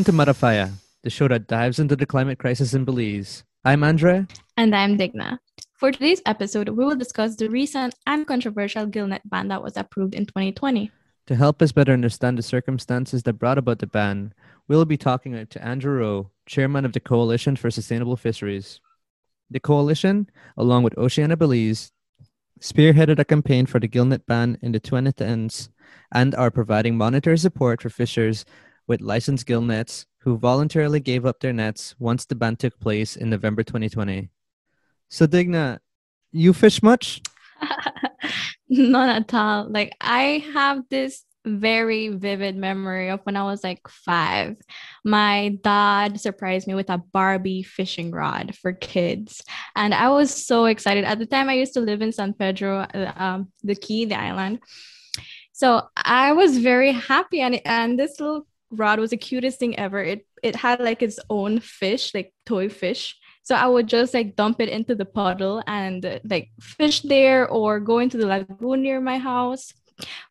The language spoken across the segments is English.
Welcome to Marafaya, the show that dives into the climate crisis in Belize. I'm Andre. And I'm Digna. For today's episode, we will discuss the recent and controversial gillnet ban that was approved in 2020. To help us better understand the circumstances that brought about the ban, we'll be talking to Andrew Rowe, chairman of the Coalition for Sustainable Fisheries. The coalition, along with Oceana Belize, spearheaded a campaign for the gillnet ban in the 2010s and are providing monetary support for fishers with licensed gill nets who voluntarily gave up their nets once the ban took place in November 2020. So, Digna, you fish much? Not at all. Like, I have this very vivid memory of when I was like five. My dad surprised me with a Barbie fishing rod for kids. And I was so excited. At the time, I used to live in San Pedro, uh, um, the Key, the island. So I was very happy. And, and this little rod was the cutest thing ever. It it had like its own fish, like toy fish. So I would just like dump it into the puddle and like fish there or go into the lagoon near my house.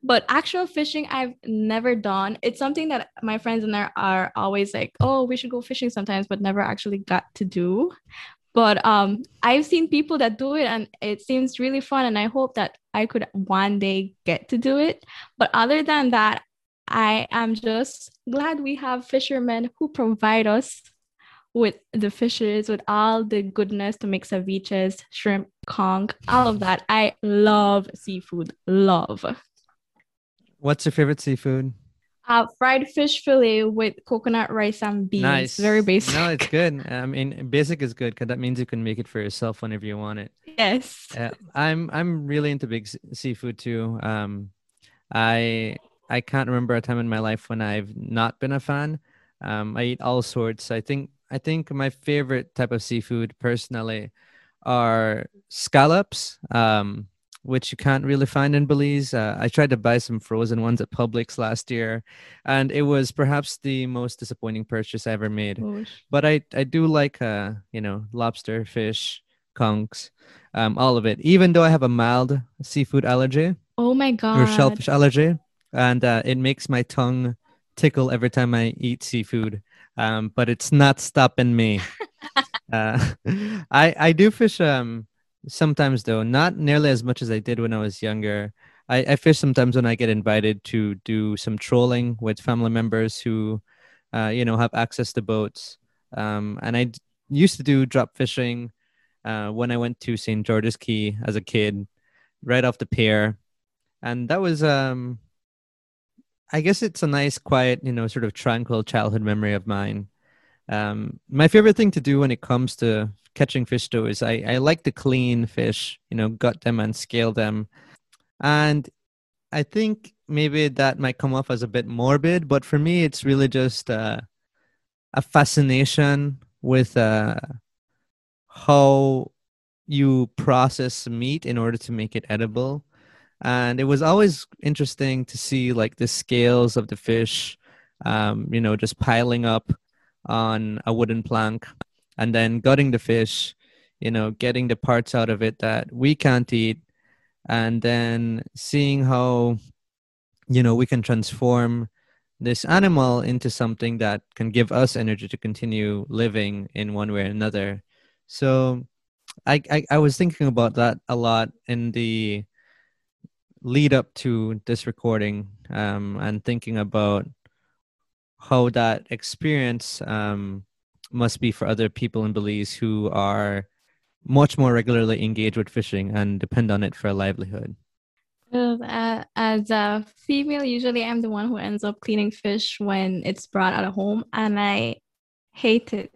But actual fishing, I've never done. It's something that my friends and I are always like, oh, we should go fishing sometimes, but never actually got to do. But um, I've seen people that do it and it seems really fun. And I hope that I could one day get to do it. But other than that, I am just glad we have fishermen who provide us with the fishes, with all the goodness to make ceviches, shrimp, conch, all of that. I love seafood. Love. What's your favorite seafood? Uh, fried fish fillet with coconut rice and beans. Nice. Very basic. No, it's good. I mean, basic is good because that means you can make it for yourself whenever you want it. Yes. Uh, I'm I'm really into big seafood too. Um, I I can't remember a time in my life when I've not been a fan. Um, I eat all sorts. I think I think my favorite type of seafood personally are scallops, um, which you can't really find in Belize. Uh, I tried to buy some frozen ones at Publix last year, and it was perhaps the most disappointing purchase I ever made. But I I do like uh, you know lobster, fish, conchs, um, all of it. Even though I have a mild seafood allergy. Oh my god. Or shellfish allergy and uh, it makes my tongue tickle every time I eat seafood. Um, but it's not stopping me. uh, I I do fish um sometimes though, not nearly as much as I did when I was younger. I, I fish sometimes when I get invited to do some trolling with family members who, uh, you know, have access to boats. Um, and I d- used to do drop fishing uh, when I went to St. George's Caye as a kid, right off the pier, and that was um I guess it's a nice, quiet, you know, sort of tranquil childhood memory of mine. Um, my favorite thing to do when it comes to catching fish, though, is I, I like to clean fish, you know, gut them and scale them. And I think maybe that might come off as a bit morbid, but for me, it's really just uh, a fascination with uh, how you process meat in order to make it edible and it was always interesting to see like the scales of the fish um, you know just piling up on a wooden plank and then gutting the fish you know getting the parts out of it that we can't eat. And then seeing how you know we can transform this animal into something that can give us energy to continue living in one way or another. So I, I, I was thinking about that a lot in the lead up to this recording um, and thinking about how that experience um, must be for other people in Belize who are much more regularly engaged with fishing and depend on it for a livelihood. uh, as a female, usually I'm the one who ends up cleaning fish when it's brought out of home, and I hate it.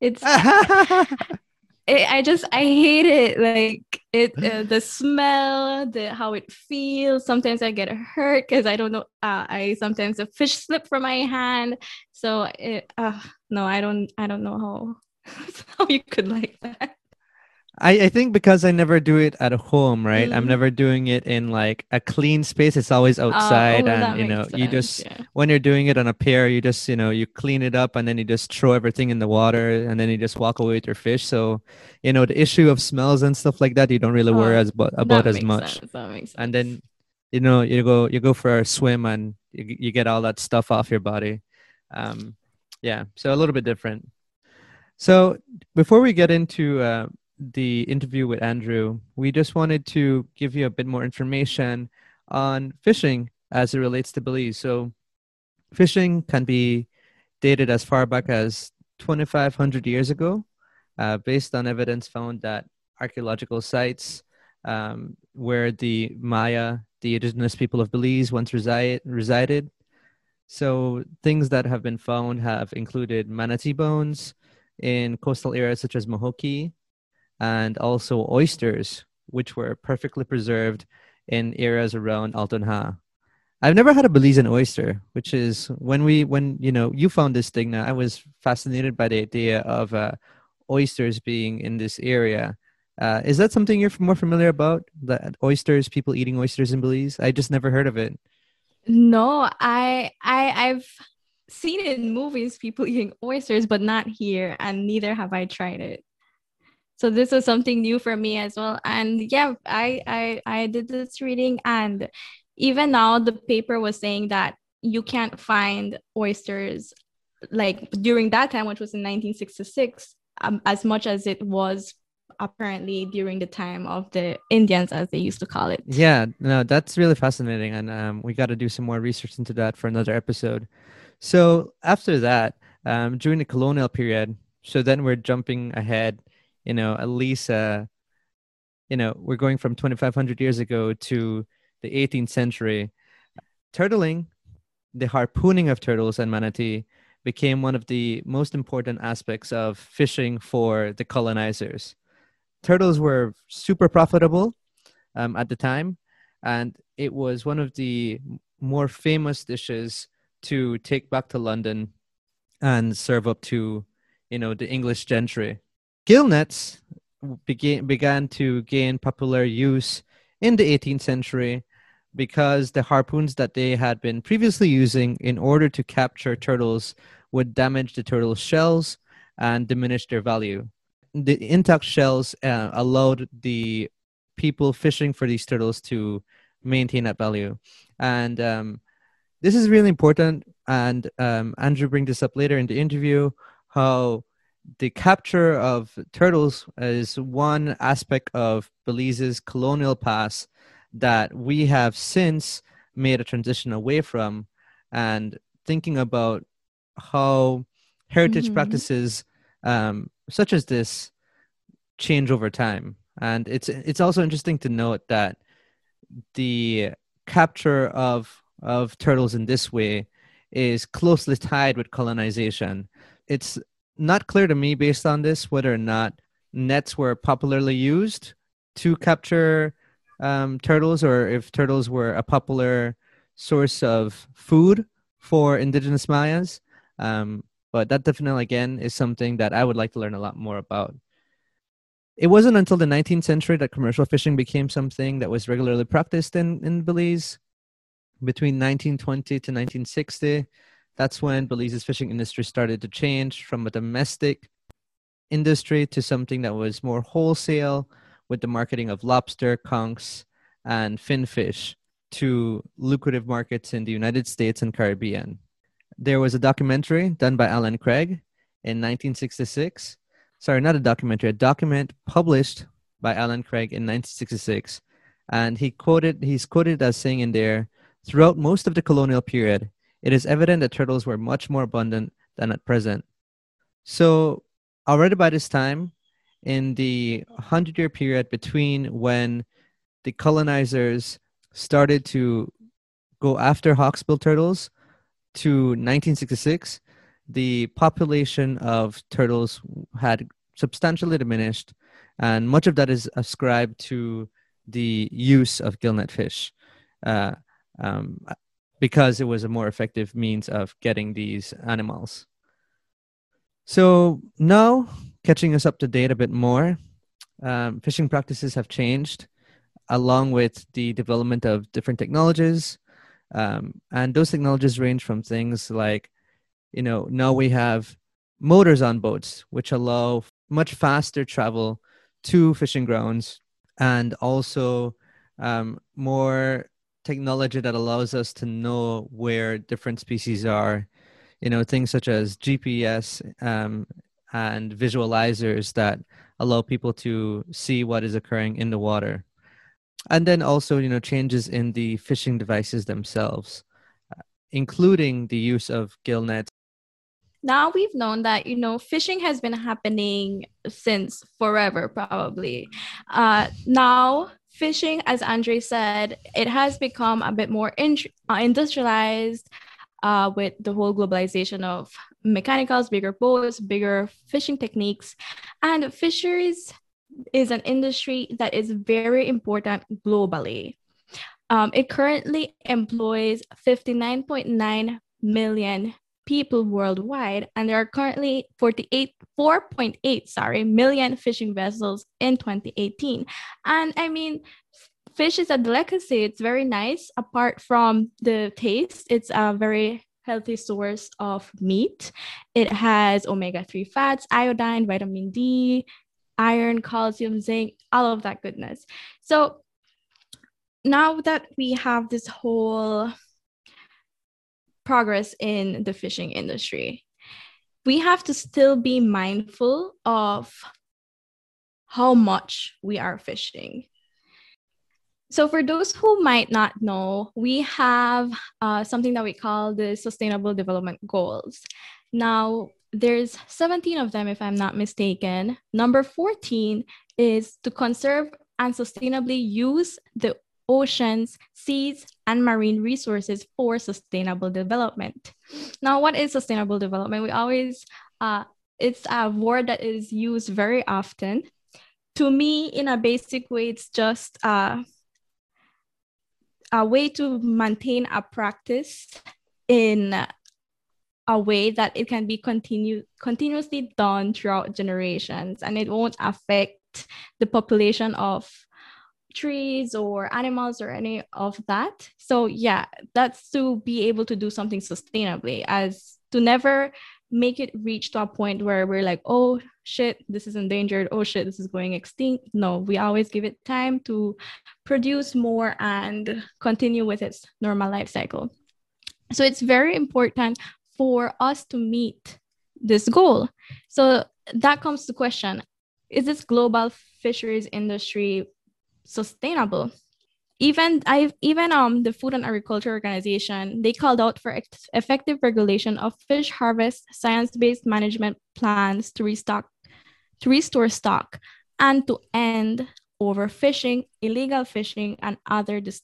It's it, I just I hate it. Like it, uh, the smell, the how it feels. Sometimes I get hurt because I don't know. Uh, I sometimes a fish slip from my hand. So it, uh, no, I don't. I don't know how how you could like that. I, I think because I never do it at home, right? Mm. I'm never doing it in like a clean space. It's always oh, outside, oh, and you know, sense. you just yeah. when you're doing it on a pier, you just you know you clean it up, and then you just throw everything in the water, and then you just walk away with your fish. So, you know, the issue of smells and stuff like that, you don't really worry oh, as about, about as much. And then, you know, you go you go for a swim, and you, you get all that stuff off your body. Um, Yeah, so a little bit different. So before we get into uh, the interview with Andrew, we just wanted to give you a bit more information on fishing as it relates to Belize. So fishing can be dated as far back as 2,500 years ago, uh, based on evidence found at archaeological sites um, where the Maya, the indigenous people of Belize, once reside, resided. So things that have been found have included manatee bones in coastal areas such as Moho Cay, and also oysters, which were perfectly preserved in areas around Altun Ha. I've never had a Belizean oyster, which is when we when you know you found this thing. Now I was fascinated by the idea of uh, oysters being in this area. Uh, is that something you're more familiar about? The oysters, people eating oysters in Belize? I just never heard of it. No, I I I've seen it in movies people eating oysters, but not here, and neither have I tried it. So this was something new for me as well. And yeah, I I I did this reading and even now the paper was saying that you can't find oysters like during that time, which was in 1966, um, as much as it was apparently during the time of the Indians, as they used to call it. Yeah, no, that's really fascinating, and um, we got to do some more research into that for another episode. So after that, um, during the colonial period, so then we're jumping ahead, you know, at least, uh, you know, we're going from 2,500 years ago to the 18th century, turtling, the harpooning of turtles and manatee, became one of the most important aspects of fishing for the colonizers. Turtles were super profitable um, at the time, and it was one of the more famous dishes to take back to London and serve up to, you know, the English gentry. Gill nets began began to gain popular use in the 18th century because the harpoons that they had been previously using in order to capture turtles would damage the turtle's shells and diminish their value. The intact shells uh, allowed the people fishing for these turtles to maintain that value. And um, this is really important. And um, Andrew brings this up later in the interview how the capture of turtles is one aspect of Belize's colonial past that we have since made a transition away from and thinking about how heritage mm-hmm. practices um, such as this change over time and it's it's also interesting to note that the capture of of turtles in this way is closely tied with colonization it's not clear to me based on this whether or not nets were popularly used to capture um, turtles or if turtles were a popular source of food for indigenous Mayas. Um, but that definitely, again, is something that I would like to learn a lot more about. It wasn't until the 19th century that commercial fishing became something that was regularly practiced in, in Belize. Between 1920 to 1960, that's when Belize's fishing industry started to change from a domestic industry to something that was more wholesale with the marketing of lobster, conchs, and finfish to lucrative markets in the United States and Caribbean. There was a documentary done by Alan Craig in 1966. Sorry, not a documentary, a document published by Alan Craig in 1966. And he quoted, he's quoted as saying in there, throughout most of the colonial period, it is evident that turtles were much more abundant than at present. So already by this time, in the 100 year period between when the colonizers started to go after hawksbill turtles to 1966, the population of turtles had substantially diminished, and much of that is ascribed to the use of gillnet fish uh, um, because it was a more effective means of getting these animals. So now catching us up to date a bit more. Um, fishing practices have changed along with the development of different technologies. Um, and those technologies range from things like, you know, now we have motors on boats, which allow much faster travel to fishing grounds and also um, more technology that allows us to know where different species are you know things such as gps um, and visualizers that allow people to see what is occurring in the water. And then also you know changes in the fishing devices themselves uh, including the use of gill nets. Now we've known that you know fishing has been happening since forever probably. Uh, now fishing as andre said it has become a bit more in- uh, industrialized uh, with the whole globalization of mechanicals bigger boats bigger fishing techniques and fisheries is an industry that is very important globally. Um, it currently employs 59.9 million people worldwide, and there are currently 48, 4.8, sorry, million fishing vessels in 2018. And I mean, fish is a delicacy. It's very nice. Apart from the taste, it's a very healthy source of meat. It has omega 3 fats, iodine, vitamin D, iron, calcium, zinc, all of that goodness. So now that we have this whole progress in the fishing industry, we have to still be mindful of how much we are fishing. So, for those who might not know, we have uh, something that we call the Sustainable Development Goals. Now, there's 17 of them, if I'm not mistaken. Number 14 is to conserve and sustainably use the oceans, seas, and marine resources for sustainable development. Now, what is sustainable development? We always, uh, it's a word that is used very often. To me, in a basic way, it's just uh, a way to maintain a practice in a way that it can be continue, continuously done throughout generations and it won't affect the population of trees or animals or any of that. So yeah, that's to be able to do something sustainably as to never make it reach to a point where we're like, oh shit, this is endangered. Oh shit, this is going extinct. No, we always give it time to produce more and continue with its normal life cycle. So it's very important for us to meet this goal. So that comes to question is this global fisheries industry sustainable? Even I even um the Food and Agriculture Organization they called out for ex- effective regulation of fish harvest, science-based management plans to restock to restore stock and to end overfishing, illegal fishing, and other dis-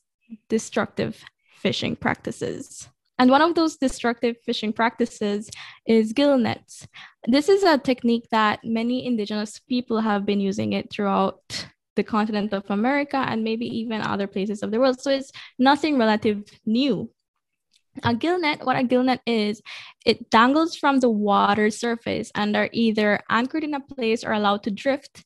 destructive fishing practices. And one of those destructive fishing practices is gill nets. This is a technique that many indigenous people have been using it throughout the continent of America and maybe even other places of the world. So it's nothing relative new. A gill net, what a gill net is, it dangles from the water surface and are either anchored in a place or allowed to drift.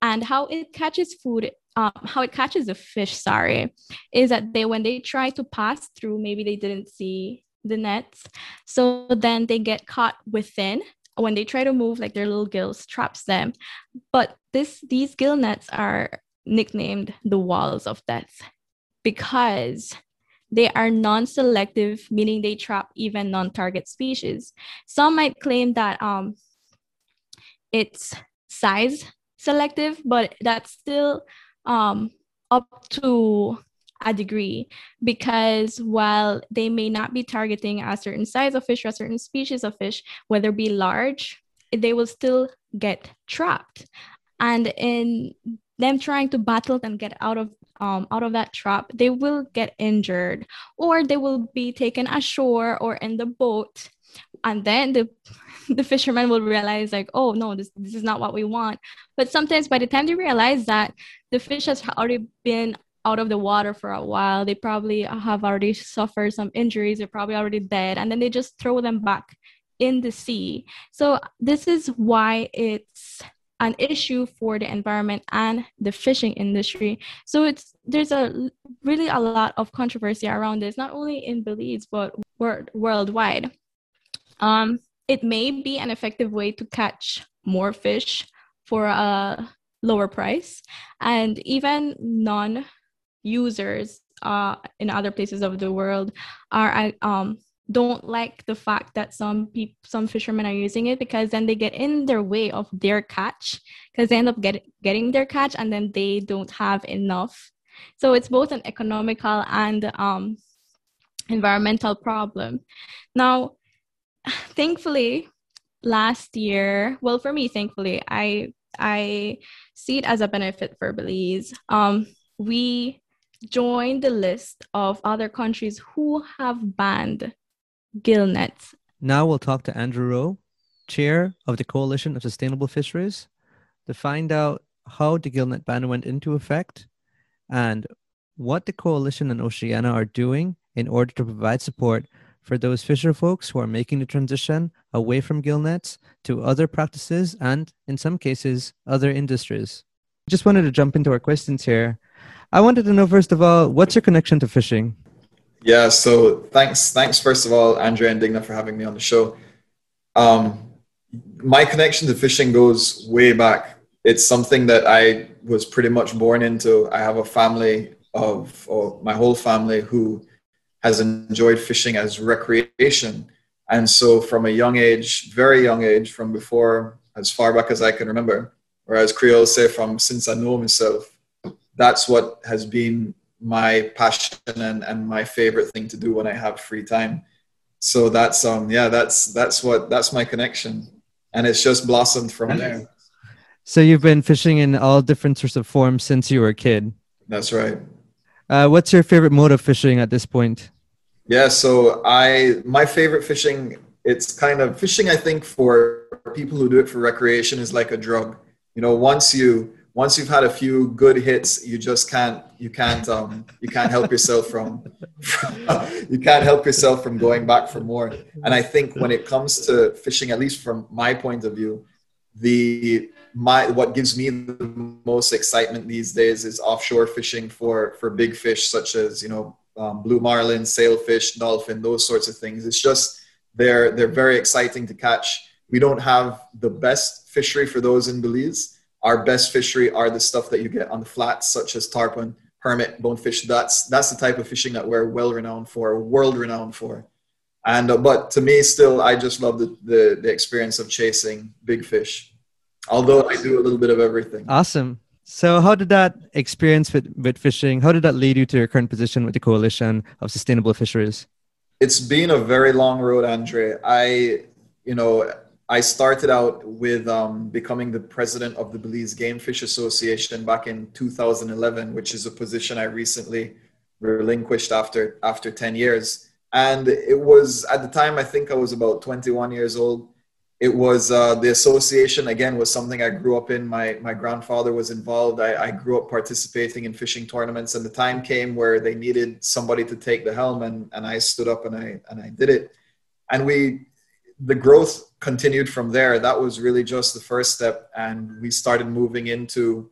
And how it catches food um, how it catches the fish, sorry, is that they when they try to pass through, maybe they didn't see the nets. So then they get caught within. When they try to move, like their little gills traps them. But this these gill nets are nicknamed the walls of death because they are non-selective, meaning they trap even non-target species. Some might claim that um, it's size selective, but that's still um, up to a degree because while they may not be targeting a certain size of fish or a certain species of fish, whether be large, they will still get trapped. And in them trying to battle and get out of um, out of that trap, they will get injured or they will be taken ashore or in the boat. And then the the fishermen will realize like oh no this, this is not what we want but sometimes by the time they realize that the fish has already been out of the water for a while. They probably have already suffered some injuries. They're probably already dead. And then they just throw them back in the sea. So this is why it's an issue for the environment and the fishing industry. So it's there's a really a lot of controversy around this not only in belize but world, worldwide. Um it may be an effective way to catch more fish for a lower price. And even non users uh, in other places of the world are um, don't like the fact that some people some fishermen are using it because then they get in their way of their catch because they end up get, getting their catch and then they don't have enough. So it's both an economical and um, environmental problem. Now thankfully last year well for me thankfully i i see it as a benefit for belize. Um, we joined the list of other countries who have banned gill nets. Now we'll talk to Andrew Rowe, chair of the Coalition of Sustainable Fisheries, to find out how the gill net ban went into effect and what the coalition and Oceana are doing in order to provide support for those fisher folks who are making the transition away from gill nets to other practices and, in some cases, other industries. Just wanted to jump into our questions here. I wanted to know, first of all, what's your connection to fishing? Yeah, so thanks, thanks first of all, Andrea and Digna for having me on the show. Um, my connection to fishing goes way back. It's something that I was pretty much born into. I have a family of, or my whole family who has enjoyed fishing as recreation. And so from a young age, very young age, from before, as far back as I can remember, or as Creoles say, from since I know myself, that's what has been my passion and, and my favorite thing to do when I have free time. So that's um yeah that's that's what that's my connection, and it's just blossomed from there. So you've been fishing in all different sorts of forms since you were a kid. That's right. Uh, what's your favorite mode of fishing at this point? Yeah, so I my favorite fishing it's kind of fishing I think for people who do it for recreation is like a drug. You know, once you once you've had a few good hits, you just can't you can't um, you can't help yourself from, you can't help yourself from going back for more. And I think when it comes to fishing, at least from my point of view, the my what gives me the most excitement these days is offshore fishing for for big fish such as you know um, blue marlin, sailfish, dolphin, those sorts of things. It's just they're they're very exciting to catch. We don't have the best fishery for those in Belize our best fishery are the stuff that you get on the flats, such as tarpon, permit, bonefish. That's that's the type of fishing that we're well renowned for, world renowned for. And uh, but to me, still, I just love the, the the experience of chasing big fish. Although I do a little bit of everything. Awesome. So, how did that experience with, with fishing? How did that lead you to your current position with the Coalition of Sustainable Fisheries? It's been a very long road, Andre. I, you know, I started out with um, becoming the president of the Belize Game Fish Association back in 2011, which is a position I recently relinquished after after 10 years. And it was at the time I think I was about 21 years old. It was uh, the association again was something I grew up in. My my grandfather was involved. I, I grew up participating in fishing tournaments, and the time came where they needed somebody to take the helm, and, and I stood up and I and I did it. And we the growth continued from there. That was really just the first step, and we started moving into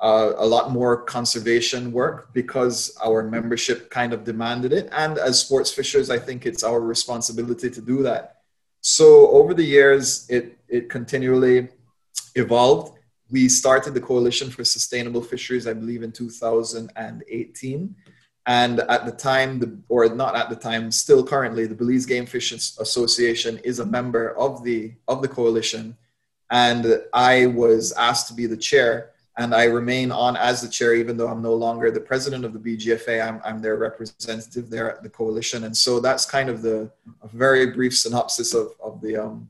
uh, a lot more conservation work because our membership kind of demanded it. And as sports fishers, I think it's our responsibility to do that. So over the years, it it continually evolved. We started the Coalition for Sustainable Fisheries, I believe, in 2018 and at the time, the, or not at the time, still currently, the Belize Game Fish Association is a member of the of the coalition, and I was asked to be the chair, and I remain on as the chair, even though I'm no longer the president of the BGFA. I'm, I'm their representative there at the coalition, and so that's kind of the a very brief synopsis of of the um,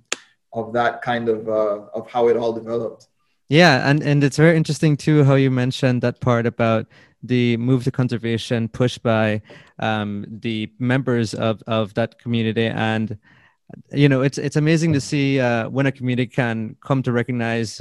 of that kind of uh, of how it all developed. Yeah, and and it's very interesting too how you mentioned that part about the move to conservation pushed by um, the members of, of that community. And you know it's it's amazing to see uh, when a community can come to recognize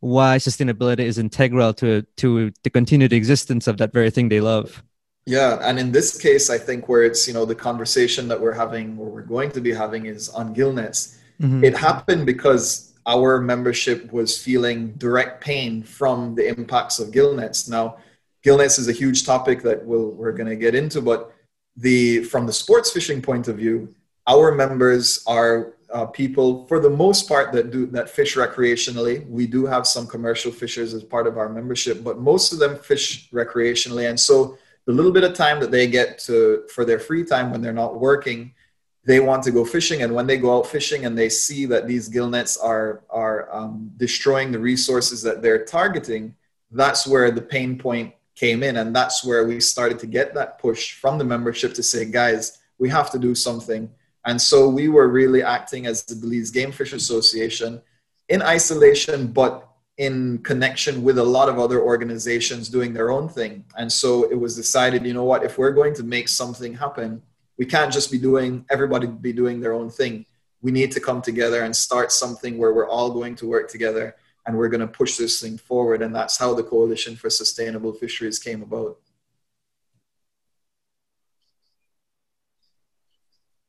why sustainability is integral to to the continued existence of that very thing they love. Yeah and in this case i think where it's you know the conversation that we're having or we're going to be having is on gillnets mm-hmm. it happened because our membership was feeling direct pain from the impacts of gillnets now gillnets is a huge topic that we'll, we're going to get into, but the from the sports fishing point of view, our members are uh, people for the most part that do that fish recreationally. We do have some commercial fishers as part of our membership, but most of them fish recreationally, and so the little bit of time that they get to for their free time when they're not working, they want to go fishing and when they go out fishing and they see that these gill nets are are um, destroying the resources that they're targeting that's where the pain point came in and that's where we started to get that push from the membership to say guys we have to do something. And so we were really acting as the belize game fish association in isolation but in connection with a lot of other organizations doing their own thing. And so it was decided you know what if we're going to make something happen we can't just be doing everybody be doing their own thing. We need to come together and start something where we're all going to work together and we're going to push this thing forward and that's how the coalition for sustainable fisheries came about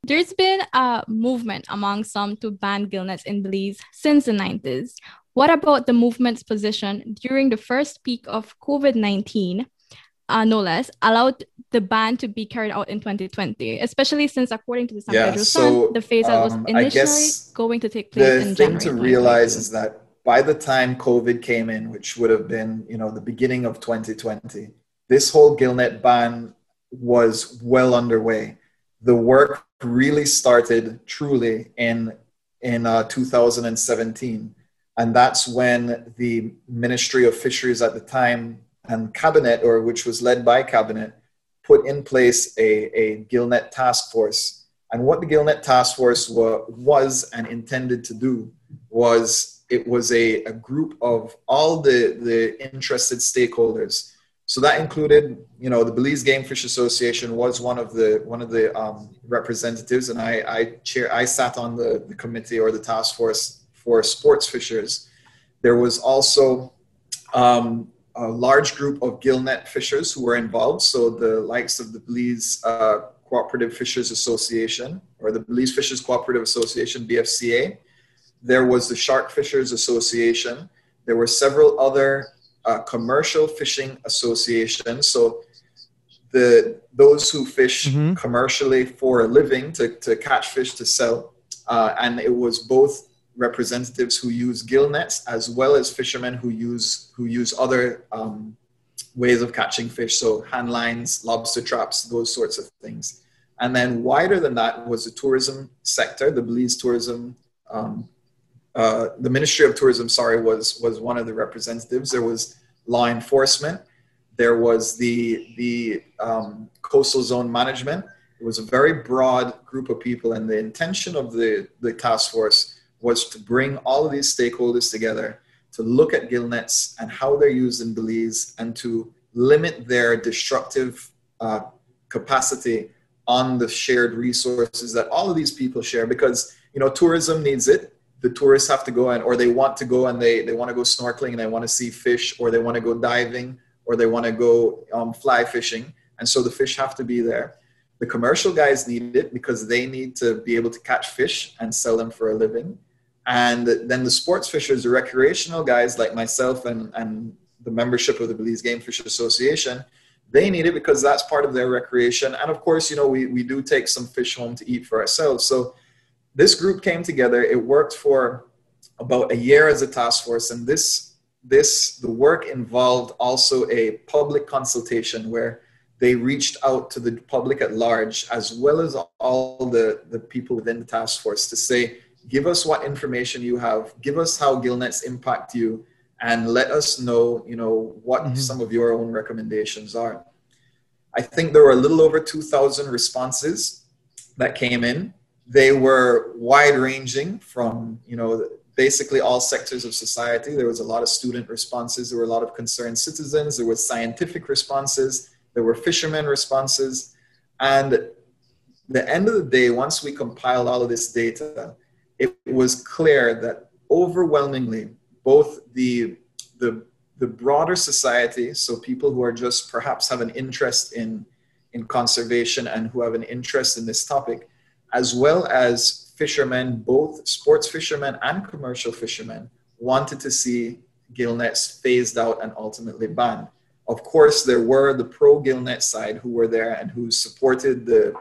There's been a movement among some to ban gillnets in Belize since the 90s. What about the movement's position during the first peak of COVID 19 uh, no less, allowed the ban to be carried out in 2020, especially since, according to the San yeah, Pedro so, Sun, the phase out um, was initially going to take place the in thing January. to realize is that by the time COVID came in, which would have been, you know, the beginning of 2020, this whole gillnet ban was well underway. The work really started truly in in uh, 2017, and that's when the Ministry of Fisheries at the time and cabinet, or which was led by cabinet, put in place a, a gillnet task force. And what the gillnet task force wa- was and intended to do was it was a, a group of all the, the interested stakeholders. So that included, you know, the Belize Game Fish Association was one of the one of the um, representatives, and I, I chair I sat on the, the committee or the task force for sports fishers. There was also um, a large group of gillnet fishers who were involved. So the likes of the Belize uh, Cooperative Fishers Association or the Belize Fishers Cooperative Association, BFCA. There was the Shark Fishers Association. There were several other uh, commercial fishing associations. So the those who fish mm-hmm. commercially for a living to, to catch fish to sell. Uh, and it was both representatives who use gill nets as well as fishermen who use who use other um, ways of catching fish so hand lines lobster traps those sorts of things and then wider than that was the tourism sector the belize tourism um, uh, the ministry of tourism sorry was was one of the representatives. There was law enforcement. There was the the um, coastal zone management. It was a very broad group of people and the intention of the the task force was to bring all of these stakeholders together to look at gill nets and how they're used in Belize and to limit their destructive uh, capacity on the shared resources that all of these people share because you know tourism needs it the tourists have to go and or they want to go and they, they want to go snorkeling and they want to see fish or they want to go diving or they want to go um, fly fishing and so the fish have to be there the commercial guys need it because they need to be able to catch fish and sell them for a living and then the sports fishers, the recreational guys like myself and, and the membership of the Belize Game Fish Association, they need it because that's part of their recreation. And of course, you know, we, we do take some fish home to eat for ourselves. So this group came together. It worked for about a year as a task force. And this, this, the work involved also a public consultation where they reached out to the public at large, as well as all the, the people within the task force to say, give us what information you have give us how gillnets impact you and let us know you know what mm-hmm. some of your own recommendations are i think there were a little over 2000 responses that came in they were wide ranging from you know basically all sectors of society. There was a lot of student responses. There were a lot of concerned citizens. There were scientific responses. There were fishermen responses. And the end of the day once we compiled all of this data it was clear that overwhelmingly both the the the broader society, so people who are just perhaps have an interest in in conservation and who have an interest in this topic, as well as fishermen, both sports fishermen and commercial fishermen, wanted to see gill nets phased out and ultimately banned. Of course, there were the pro gill net side who were there and who supported the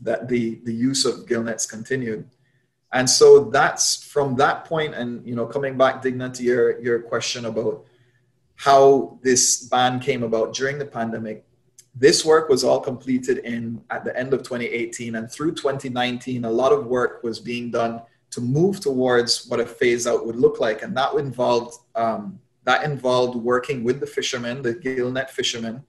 that the, the use of gill nets continued and so that's from that point and you know coming back digna to your your question about how this ban came about during the pandemic this work was all completed in at the end of 2018 and through 2019 a lot of work was being done to move towards what a phase out would look like and that involved um, that involved working with the fishermen the gillnet fishermen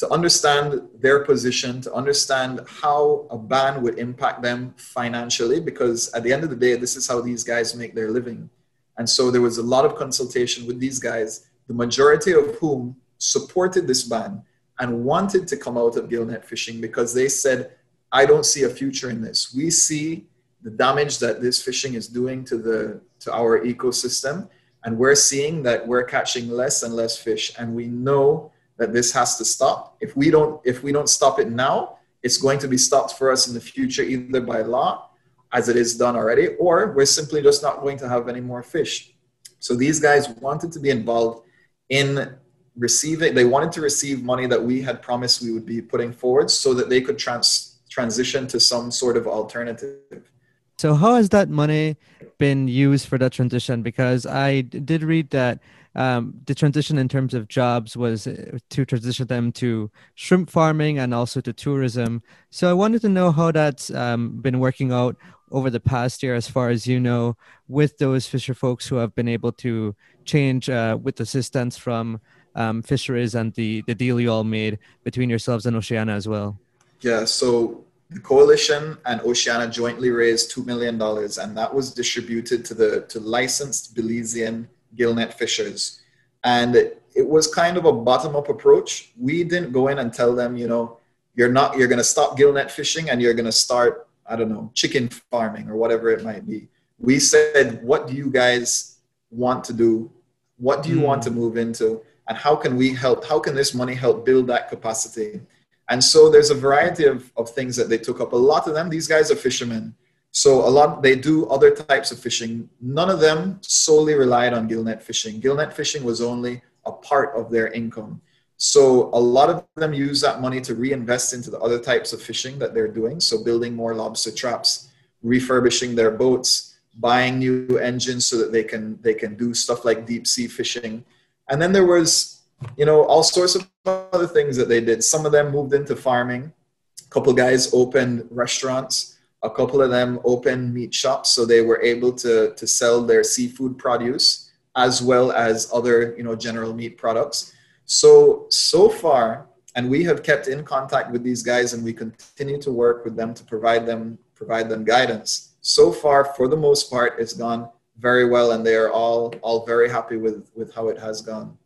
to understand their position to understand how a ban would impact them financially because at the end of the day this is how these guys make their living. And so there was a lot of consultation with these guys the majority of whom supported this ban and wanted to come out of gillnet fishing because they said, I don't see a future in this. We see the damage that this fishing is doing to the to our ecosystem and we're seeing that we're catching less and less fish and we know that this has to stop if we don't if we don't stop it now it's going to be stopped for us in the future either by law as it is done already or we're simply just not going to have any more fish so these guys wanted to be involved in receiving they wanted to receive money that we had promised we would be putting forward so that they could trans transition to some sort of alternative. So how has that money been used for that transition? Because i did read that um, the transition in terms of jobs was uh, to transition them to shrimp farming and also to tourism. So i wanted to know how that's um, been working out over the past year as far as you know with those fisher folks who have been able to change uh, with assistance from um, fisheries and the, the deal you all made between yourselves and Oceana as well? Yeah, so the coalition and Oceana jointly raised $2 million, and that was distributed to the to licensed Belizean gillnet fishers. And it was kind of a bottom up approach. We didn't go in and tell them, you know, you're not, you're going to stop gillnet fishing and you're going to start, I don't know, chicken farming or whatever it might be. We said, what do you guys want to do? What do you mm. want to move into? And how can we help how can this money help build that capacity? And so there's a variety of, of things that they took up. A lot of them these guys are fishermen. So a lot they do other types of fishing. None of them solely relied on gillnet fishing. Gillnet fishing was only a part of their income. So a lot of them use that money to reinvest into the other types of fishing that they're doing. So building more lobster traps refurbishing their boats buying new engines so that they can they can do stuff like deep sea fishing and then there was, you know, all sorts of other things that they did. Some of them moved into farming. A couple guys opened restaurants. A couple of them opened meat shops, so they were able to to sell their seafood produce as well as other, you know, general meat products. So so far, and we have kept in contact with these guys, and we continue to work with them to provide them provide them guidance. So far, for the most part, it's gone very well, and they are all all very happy with with how it has gone.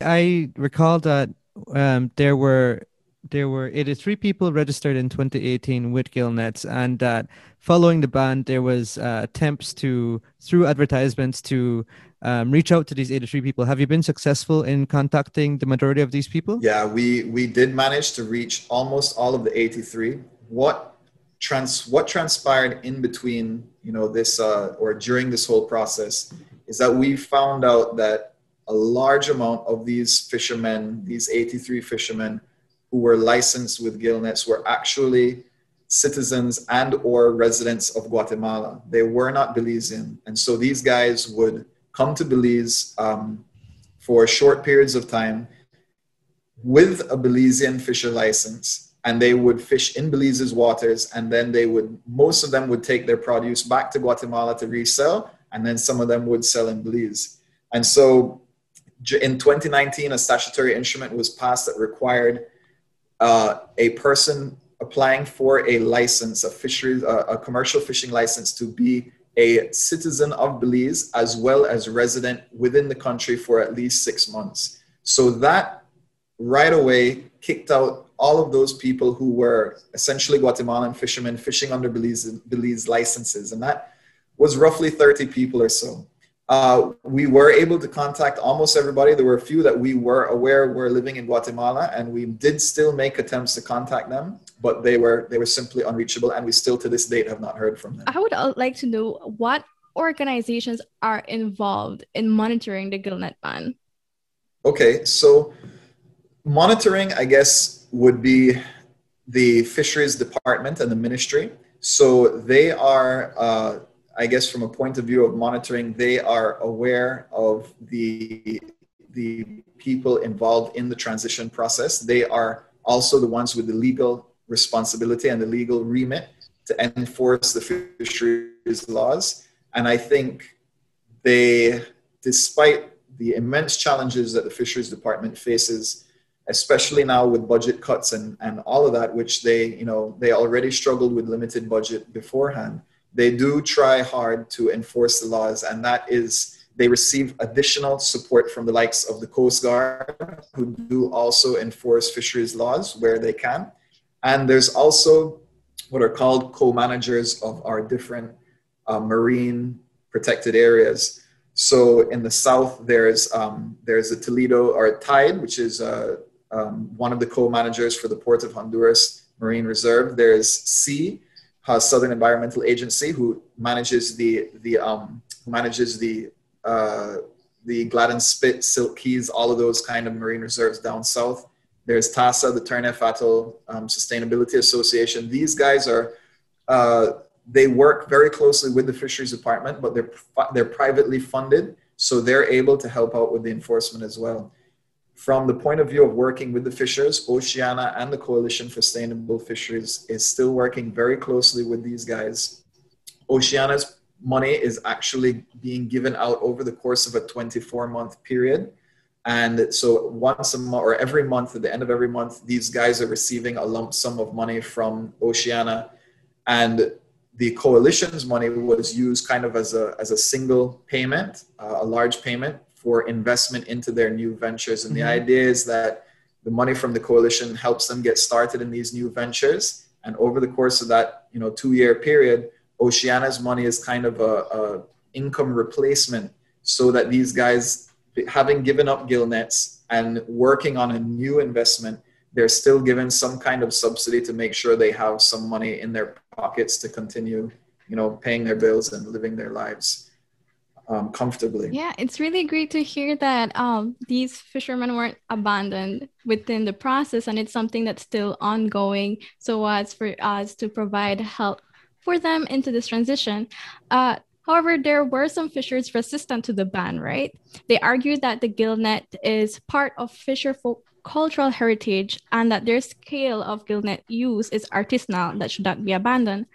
I recall that um, there were there were 83 people registered in 2018 with Gillnets, and that following the ban, there was uh, attempts to through advertisements to um, reach out to these 83 people. Have you been successful in contacting the majority of these people? Yeah, we we did manage to reach almost all of the 83. What trans what transpired in between you know this uh, or during this whole process is that we found out that a large amount of these fishermen these 83 fishermen who were licensed with gillnets were actually citizens and or residents of guatemala. They were not belizean. And so these guys would come to belize um, for short periods of time with a belizean fisher license and they would fish in Belize's waters, and then they would most of them would take their produce back to Guatemala to resell, and then some of them would sell in Belize. And so, in 2019, a statutory instrument was passed that required uh, a person applying for a license, a fisheries, uh, a commercial fishing license, to be a citizen of Belize as well as resident within the country for at least six months. So that right away kicked out all of those people who were essentially Guatemalan fishermen fishing under Belize, Belize licenses. And that was roughly 30 people or so. Uh, we were able to contact almost everybody. There were a few that we were aware were living in Guatemala, and we did still make attempts to contact them, but they were they were simply unreachable, and we still to this date have not heard from them. I would uh, like to know what organizations are involved in monitoring the gillnet ban. Okay, so monitoring, I guess, would be the fisheries department and the ministry. So they are, uh, I guess, from a point of view of monitoring, they are aware of the the people involved in the transition process. They are also the ones with the legal responsibility and the legal remit to enforce the fisheries laws. And I think they, despite the immense challenges that the fisheries department faces, especially now with budget cuts and, and all of that, which they, you know, they already struggled with limited budget beforehand. They do try hard to enforce the laws, and that is they receive additional support from the likes of the Coast Guard, who do also enforce fisheries laws where they can. And there's also what are called co-managers of our different uh, marine protected areas. So in the south, there's um, there's a Toledo or Tide, which is uh, um, one of the co-managers for the Port of Honduras Marine Reserve. There's SEA, uh, Southern Environmental Agency, who manages the the um, manages the uh, the Gladden Spit, Silk Cayes, all of those kind of marine reserves down south. There's TASA, the Turneffe Atoll um, Sustainability Association. These guys are, uh, they work very closely with the fisheries department, but they're, they're privately funded. So they're able to help out with the enforcement as well. From the point of view of working with the fishers, Oceana and the Coalition for Sustainable Fisheries is still working very closely with these guys. Oceana's money is actually being given out over the course of a 24 month period. And so once a month or every month, at the end of every month, these guys are receiving a lump sum of money from Oceana. And the coalition's money was used kind of as a, as a single payment, uh, a large payment for investment into their new ventures. And mm-hmm. the idea is that the money from the coalition helps them get started in these new ventures. And over the course of that, you know, two year period, Oceana's money is kind of a, a income replacement so that these guys having given up gill nets and working on a new investment, they're still given some kind of subsidy to make sure they have some money in their pockets to continue, you know, paying their bills and living their lives um, comfortably. Yeah, it's really great to hear that um, these fishermen weren't abandoned within the process, and it's something that's still ongoing. So as for us to provide help for them into this transition. Uh, However, there were some fishers resistant to the ban, right? They argued that the gillnet is part of fisher folk cultural heritage and that their scale of gillnet use is artisanal that should not be abandoned.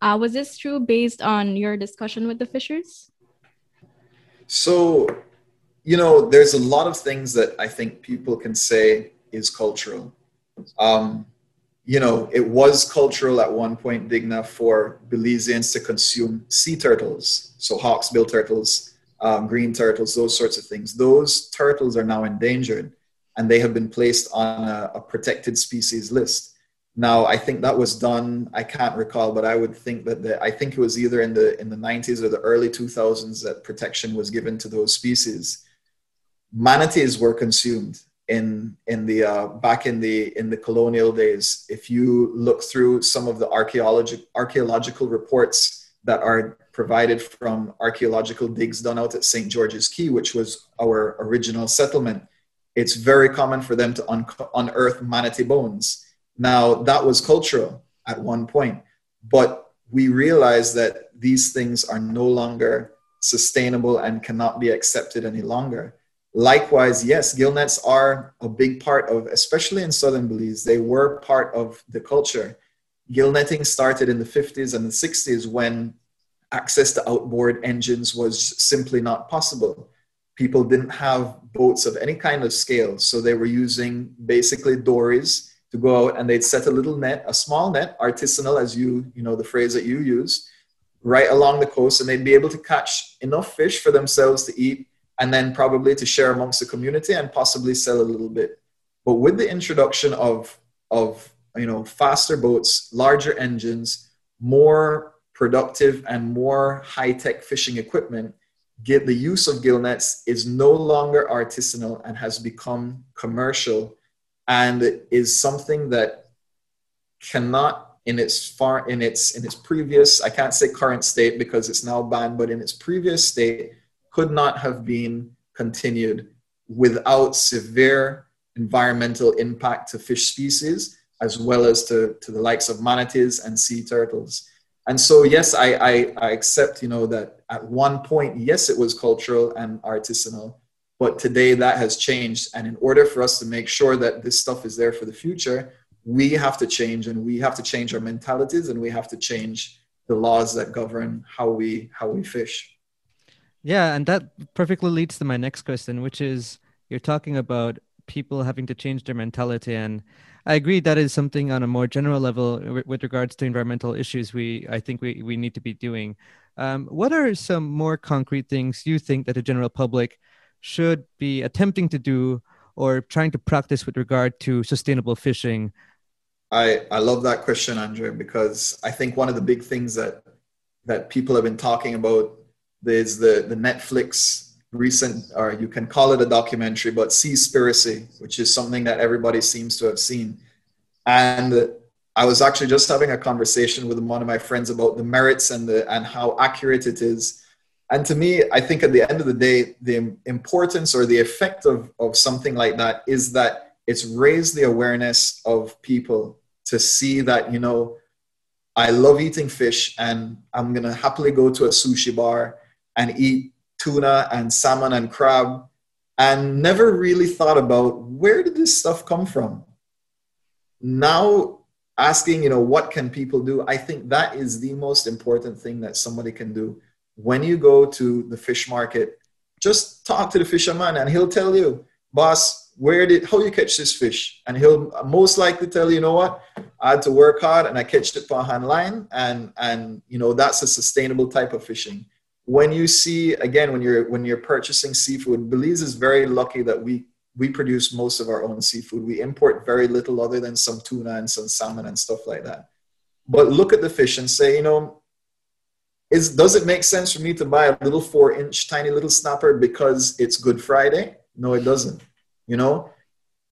Uh, was this true based on your discussion with the fishers? So, you know, there's a lot of things that I think people can say is cultural. Um, you know, it was cultural at one point, Digna, for Belizeans to consume sea turtles, so hawksbill turtles, um, green turtles, those sorts of things. Those turtles are now endangered, and they have been placed on a, a protected species list. Now, I think that was done. I can't recall, but I would think that the, I think it was either in the in the 90s or the early 2000s that protection was given to those species. Manatees were consumed in in the uh, back in the in the colonial days if you look through some of the archaeological archaeological reports that are provided from archaeological digs done out at St George's Caye which was our original settlement it's very common for them to un- unearth manatee bones now that was cultural at one point but we realize that these things are no longer sustainable and cannot be accepted any longer Likewise, yes, gill nets are a big part of, especially in southern Belize, they were part of the culture. Gill netting started in the 50s and the 60s when access to outboard engines was simply not possible. People didn't have boats of any kind of scale, so they were using basically dories to go out and they'd set a little net, a small net, artisanal, as you, you know, the phrase that you use, right along the coast, and they'd be able to catch enough fish for themselves to eat and then probably to share amongst the community and possibly sell a little bit. But with the introduction of of you know faster boats, larger engines, more productive and more high-tech fishing equipment, get the use of gill nets is no longer artisanal and has become commercial and is something that cannot in its far in its in its previous I can't say current state because it's now banned, but in its previous state could not have been continued without severe environmental impact to fish species as well as to, to the likes of manatees and sea turtles. And so, yes, I, I, I accept, you know, that at one point, yes, it was cultural and artisanal, But today that has changed. And in order for us to make sure that this stuff is there for the future, we have to change and we have to change our mentalities and we have to change the laws that govern how we how we fish. Yeah, and that perfectly leads to my next question, which is you're talking about people having to change their mentality and I agree that is something on a more general level with regards to environmental issues we I think we, we need to be doing. Um, what are some more concrete things you think that the general public should be attempting to do or trying to practice with regard to sustainable fishing? I, I love that question, Andre, because I think one of the big things that that people have been talking about is the, the Netflix recent, or you can call it a documentary, but Seaspiracy, which is something that everybody seems to have seen. And I was actually just having a conversation with one of my friends about the merits and the and how accurate it is. And to me, I think at the end of the day, the importance or the effect of, of something like that is that it's raised the awareness of people to see that, you know, I love eating fish and I'm gonna happily go to a sushi bar and eat tuna and salmon and crab and never really thought about where did this stuff come from? Now asking you know what can people do? I think that is the most important thing that somebody can do when you go to the fish market just talk to the fisherman and he'll tell you boss where did how you catch this fish? And he'll most likely tell you, you know what? I had to work hard and i catched it for a hand line and and you know that's a sustainable type of fishing. When you see again when you're when you're purchasing seafood belize is very lucky that we we produce most of our own seafood. We import very little other than some tuna and some salmon and stuff like that. But look at the fish and say you know is does it make sense for me to buy a little four inch tiny little snapper because it's good friday? No it doesn't you know?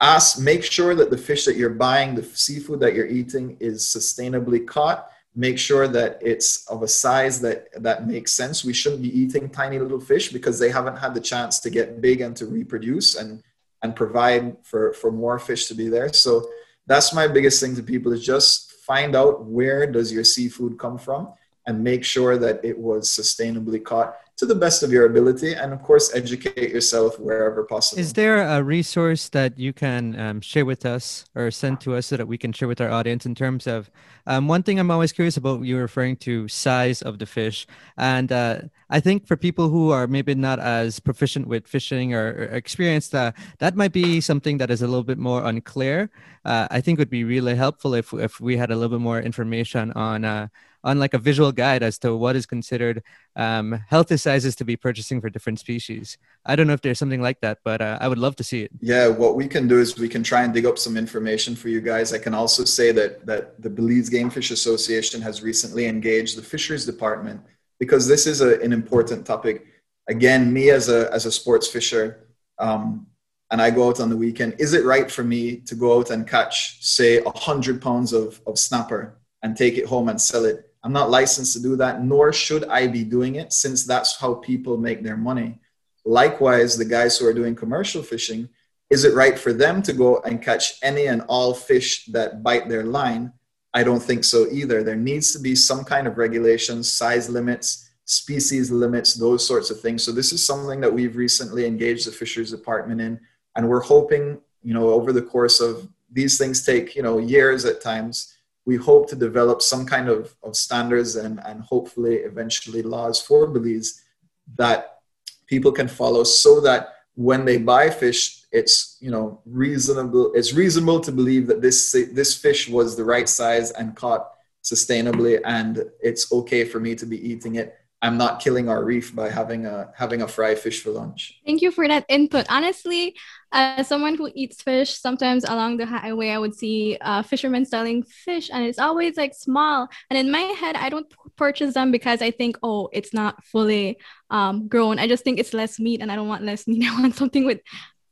Ask make sure that the fish that you're buying the seafood that you're eating is sustainably caught. Make sure that it's of a size that that makes sense. We shouldn't be eating tiny little fish because they haven't had the chance to get big and to reproduce and and provide for for more fish to be there. So that's my biggest thing to people is just find out where does your seafood come from and make sure that it was sustainably caught to the best of your ability and of course educate yourself wherever possible. Is there a resource that you can um, share with us or send to us so that we can share with our audience in terms of um, one thing i'm always curious about you referring to size of the fish. And uh, i think for people who are maybe not as proficient with fishing or, or experienced uh, that might be something that is a little bit more unclear. Uh, i think would be really helpful if, if we had a little bit more information on uh, on like a visual guide as to what is considered um, healthy sizes to be purchasing for different species. I don't know if there's something like that, but uh, I would love to see it. Yeah, what we can do is we can try and dig up some information for you guys. I can also say that that the Belize Game Fish Association has recently engaged the fisheries department because this is a, an important topic. Again, me as a as a sports fisher, um, and I go out on the weekend. Is it right for me to go out and catch, say, a hundred pounds of, of snapper and take it home and sell it? I'm not licensed to do that, nor should I be doing it since that's how people make their money. Likewise, the guys who are doing commercial fishing, is it right for them to go and catch any and all fish that bite their line? I don't think so either. There needs to be some kind of regulations, size limits, species limits, those sorts of things. So this is something that we've recently engaged the fisheries department in, and we're hoping, you know, over the course of these things take, you know, years at times we hope to develop some kind of, of standards and, and hopefully eventually laws for Belize that people can follow so that when they buy fish, it's you know reasonable it's reasonable to believe that this this fish was the right size and caught sustainably and it's okay for me to be eating it I'm not killing our reef by having a having a fry fish for lunch. Thank you for that input. Honestly, as someone who eats fish, sometimes along the highway I would see uh, fishermen selling fish, and it's always like small. And in my head, I don't purchase them because I think, oh, it's not fully um, grown. I just think it's less meat, and I don't want less meat. I want something with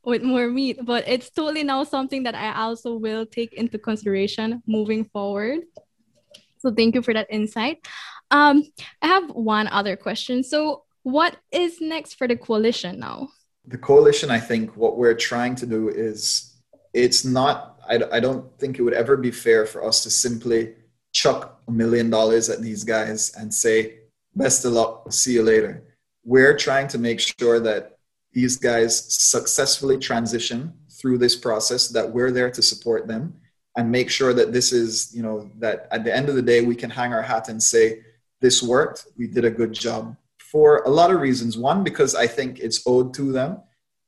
with more meat. But it's totally now something that I also will take into consideration moving forward. So thank you for that insight. Um, I have one other question. So, what is next for the coalition now? The coalition, I think, what we're trying to do is it's not, I, I don't think it would ever be fair for us to simply chuck a million dollars at these guys and say, best of luck, see you later. We're trying to make sure that these guys successfully transition through this process, that we're there to support them and make sure that this is, you know, that at the end of the day, we can hang our hat and say, this worked, we did a good job for a lot of reasons. One, because I think it's owed to them.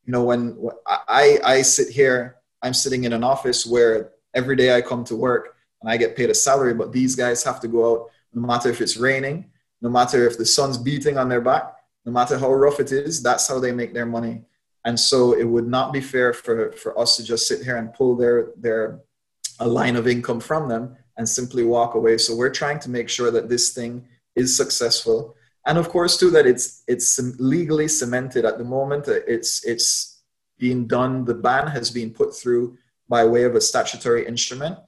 You know, when I, I sit here, I'm sitting in an office where every day I come to work and I get paid a salary, but these guys have to go out no matter if it's raining, no matter if the sun's beating on their back, no matter how rough it is, that's how they make their money. And so it would not be fair for, for us to just sit here and pull their, their a line of income from them and simply walk away. So we're trying to make sure that this thing is successful. And of course, too, that it's it's legally cemented at the moment. It's it's being done. The ban has been put through by way of a statutory instrument.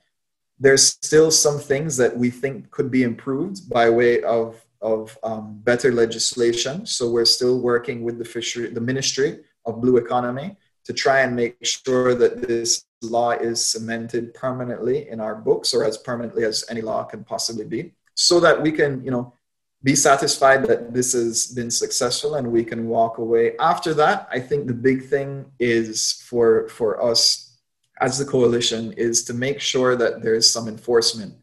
There's still some things that we think could be improved by way of of um, better legislation. So we're still working with the fishery, the Ministry of Blue Economy, to try and make sure that this law is cemented permanently in our books, or as permanently as any law can possibly be, so that we can, you know, be satisfied that this has been successful and we can walk away. After that, I think the big thing is for for us as the coalition is to make sure that there is some enforcement.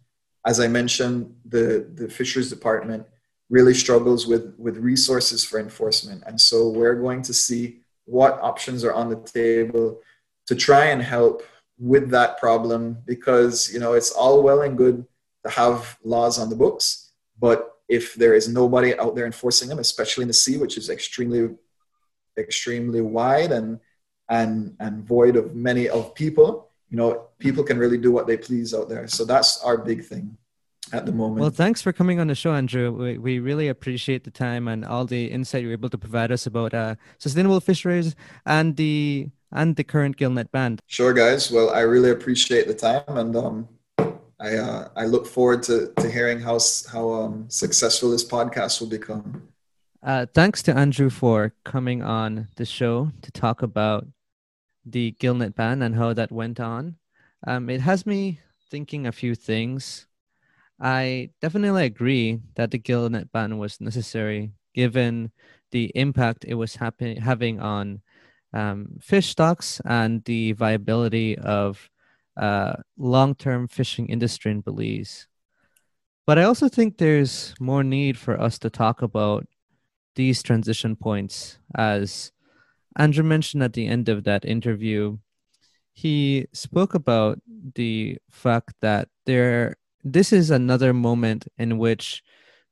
As I mentioned, the, the fisheries department really struggles with, with resources for enforcement. And so we're going to see what options are on the table to try and help with that problem because you know it's all well and good to have laws on the books but if there is nobody out there enforcing them especially in the sea which is extremely extremely wide and and and void of many of people you know people can really do what they please out there so that's our big thing at the moment. Well, thanks for coming on the show, Andrew. We, we really appreciate the time and all the insight you're able to provide us about uh, sustainable fisheries and the and the current gillnet ban. Sure, guys. Well, I really appreciate the time, and um, I uh, I look forward to to hearing how how um, successful this podcast will become. Uh, thanks to Andrew for coming on the show to talk about the gillnet ban and how that went on. Um, it has me thinking a few things. I definitely agree that the gillnet ban was necessary given the impact it was happen- having on um, fish stocks and the viability of uh, long-term fishing industry in Belize. But I also think there's more need for us to talk about these transition points. As Andrew mentioned at the end of that interview, he spoke about the fact that there this is another moment in which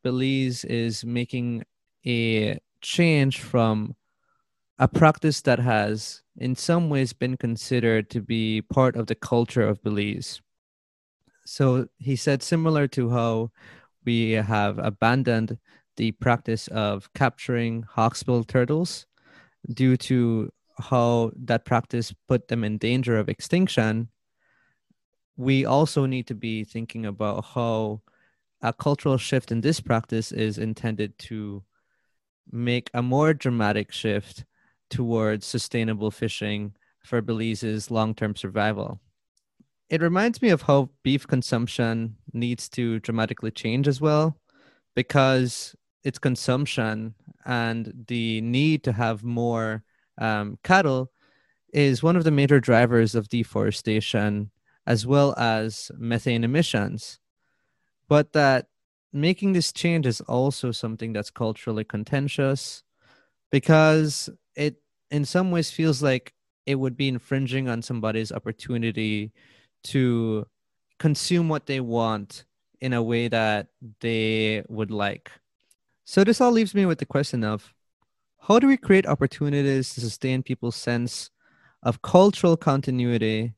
Belize is making a change from a practice that has, in some ways, been considered to be part of the culture of Belize. So he said, similar to how we have abandoned the practice of capturing hawksbill turtles due to how that practice put them in danger of extinction we also need to be thinking about how a cultural shift in this practice is intended to make a more dramatic shift towards sustainable fishing for Belize's long term survival. It reminds me of how beef consumption needs to dramatically change as well, because its consumption and the need to have more um, cattle is one of the major drivers of deforestation as well as methane emissions. But that making this change is also something that's culturally contentious because it, in some ways, feels like it would be infringing on somebody's opportunity to consume what they want in a way that they would like. So, this all leaves me with the question of how do we create opportunities to sustain people's sense of cultural continuity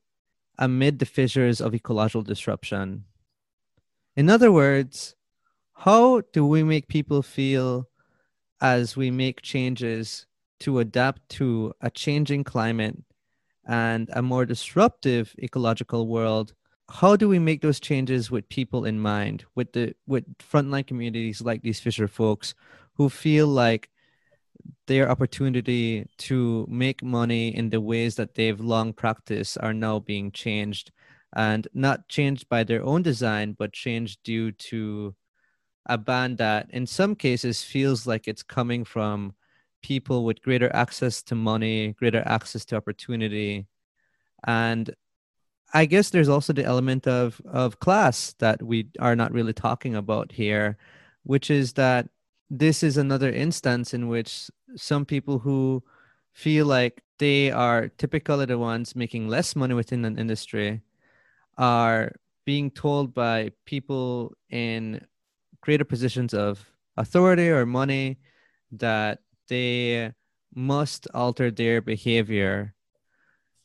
amid the fissures of ecological disruption. In other words, how do we make people feel as we make changes to adapt to a changing climate and a more disruptive ecological world? How do we make those changes with people in mind, with the with frontline communities like these fisher folks who feel like their opportunity to make money in the ways that they've long practiced are now being changed and not changed by their own design but changed due to a ban that in some cases feels like it's coming from people with greater access to money, greater access to opportunity. And I guess there's also the element of, of class that we are not really talking about here, which is that this is another instance in which some people who feel like they are typically the ones making less money within an industry are being told by people in greater positions of authority or money that they must alter their behavior.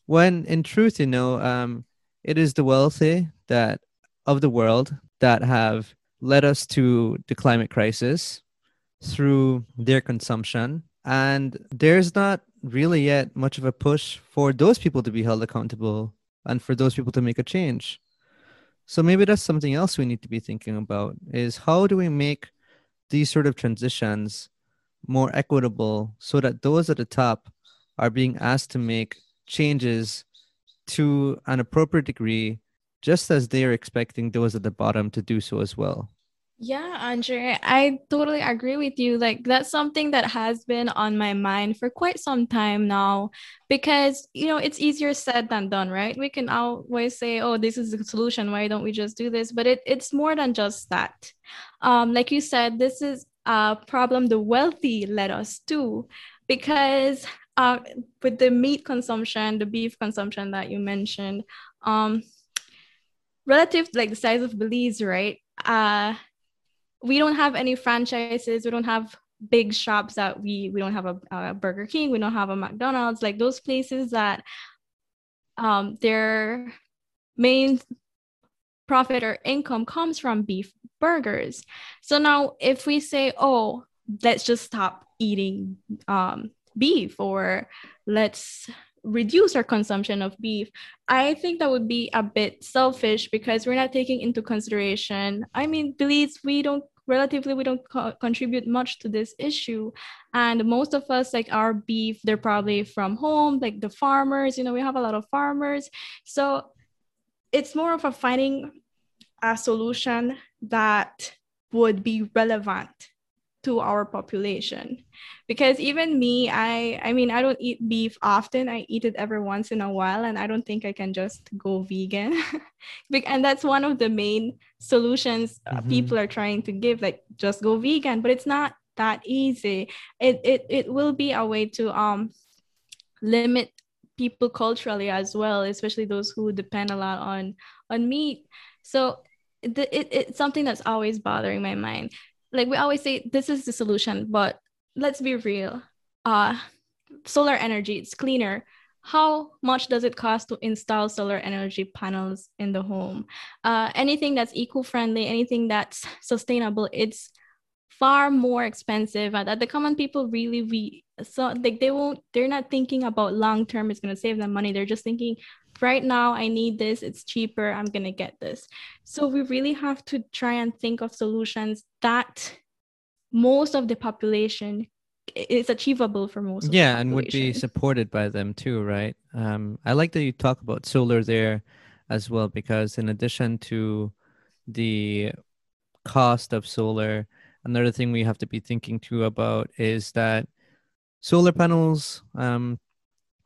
When in truth you know um, it is the wealthy that of the world that have led us to the climate crisis through their consumption. And there's not really yet much of a push for those people to be held accountable and for those people to make a change. So maybe that's something else we need to be thinking about is how do we make these sort of transitions more equitable so that those at the top are being asked to make changes to an appropriate degree just as they are expecting those at the bottom to do so as well yeah, Andre, I totally agree with you. Like, that's something that has been on my mind for quite some time now because, you know, it's easier said than done, right? We can always say, oh, this is the solution. Why don't we just do this? But it, it's more than just that. Um, like you said, this is problem the wealthy led us to because uh, with the meat consumption, the beef consumption that you mentioned, um, relative to like the size of Belize, right? Uh, we don't have any franchises. We don't have big shops that we we don't have a, a burger king. We don't have a mcdonald's. Like those places that um their main profit or income comes from beef burgers. So now if we say oh let's just stop eating um beef or let's reduce our consumption of beef i think that would be a bit selfish because we're not taking into consideration i mean belize we don't relatively we don't co- contribute much to this issue. And most of us like our beef they're probably from home like the farmers you know we have a lot of farmers. So it's more of a finding a solution that would be relevant to our population. Because even me i i mean i don't eat beef often. I eat it every once in a while and i don't think i can just go vegan. And that's one of the main solutions uh, mm-hmm. people are trying to give like just go vegan. But it's not that easy. It it, it will be a way to um limit people culturally as well especially those who depend a lot on on meat. So the, it, it's something that's always bothering my mind. Like we always say this is the solution but let's be real. Uh solar energy it's cleaner. How much does it cost to install solar energy panels in the home? Uh, anything that's eco-friendly anything that's sustainable it's far more expensive. And that the common people really we so like they won't they're not thinking about long term it's going to save them money. They're just thinking right now i need this it's cheaper i'm going to get this. So we really have to try and think of solutions that most of the population is achievable for most yeah and would be supported by them too right? Um, i like that you talk about solar there as well because in addition to the cost of solar another thing we have to be thinking too about is that solar panels um,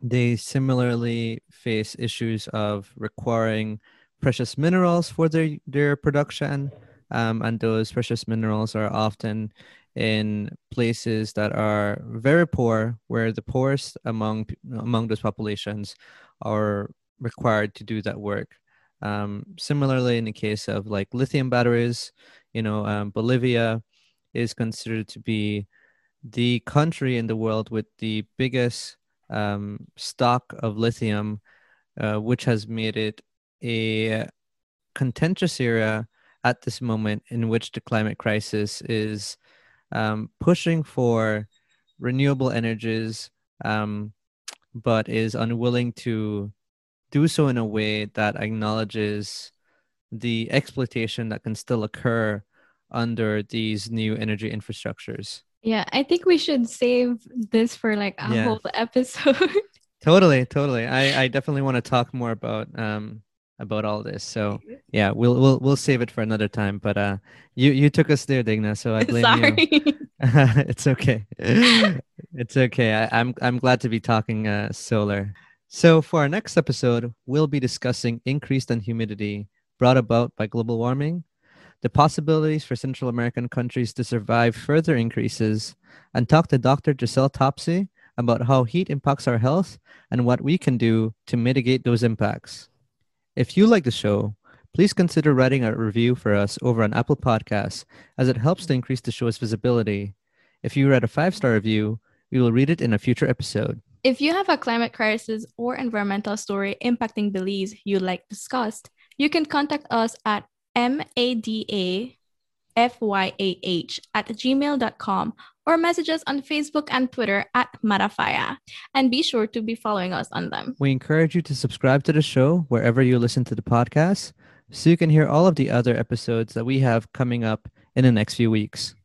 they similarly face issues of requiring precious minerals for their, their production. Um, and those precious minerals are often in places that are very poor, where the poorest among among those populations are required to do that work. Um, similarly, in the case of like lithium batteries, you know, um, Bolivia is considered to be the country in the world with the biggest um, stock of lithium, uh, which has made it a contentious area at this moment in which the climate crisis is um, pushing for renewable energies, um, but is unwilling to do so in a way that acknowledges the exploitation that can still occur under these new energy infrastructures. Yeah, I think we should save this for like a yeah. whole episode. totally, totally. I, I definitely want to talk more about um about all this. So yeah, we'll we'll we'll save it for another time. But uh you you took us there, Digna, so I blame Sorry. you. it's okay. it's okay. I, am I'm, I'm glad to be talking uh, solar. So for our next episode, we'll be discussing increased in humidity brought about by global warming, the possibilities for Central American countries to survive further increases, and talk to Dr. Giselle Topsy about how heat impacts our health and what we can do to mitigate those impacts. If you like the show, please consider writing a review for us over on Apple Podcasts, as it helps to increase the show's visibility. If you write a five star review, we will read it in a future episode. If you have a climate crisis or environmental story impacting Belize you'd like discussed, you can contact us at madafyah at gmail.com or message us on Facebook and Twitter at Madafyah. And be sure to be following us on them. We encourage you to subscribe to the show wherever you listen to the podcast so you can hear all of the other episodes that we have coming up in the next few weeks.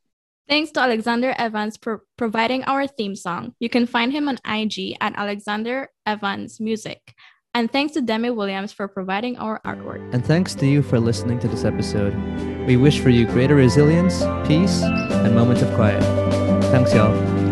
Thanks to Alexander Evans for providing our theme song. You can find him on IG at Alexander Evans Music. And thanks to Demi Williams for providing our artwork. And thanks to you for listening to this episode. We wish for you greater resilience, peace, and moments of quiet. Thanks, y'all.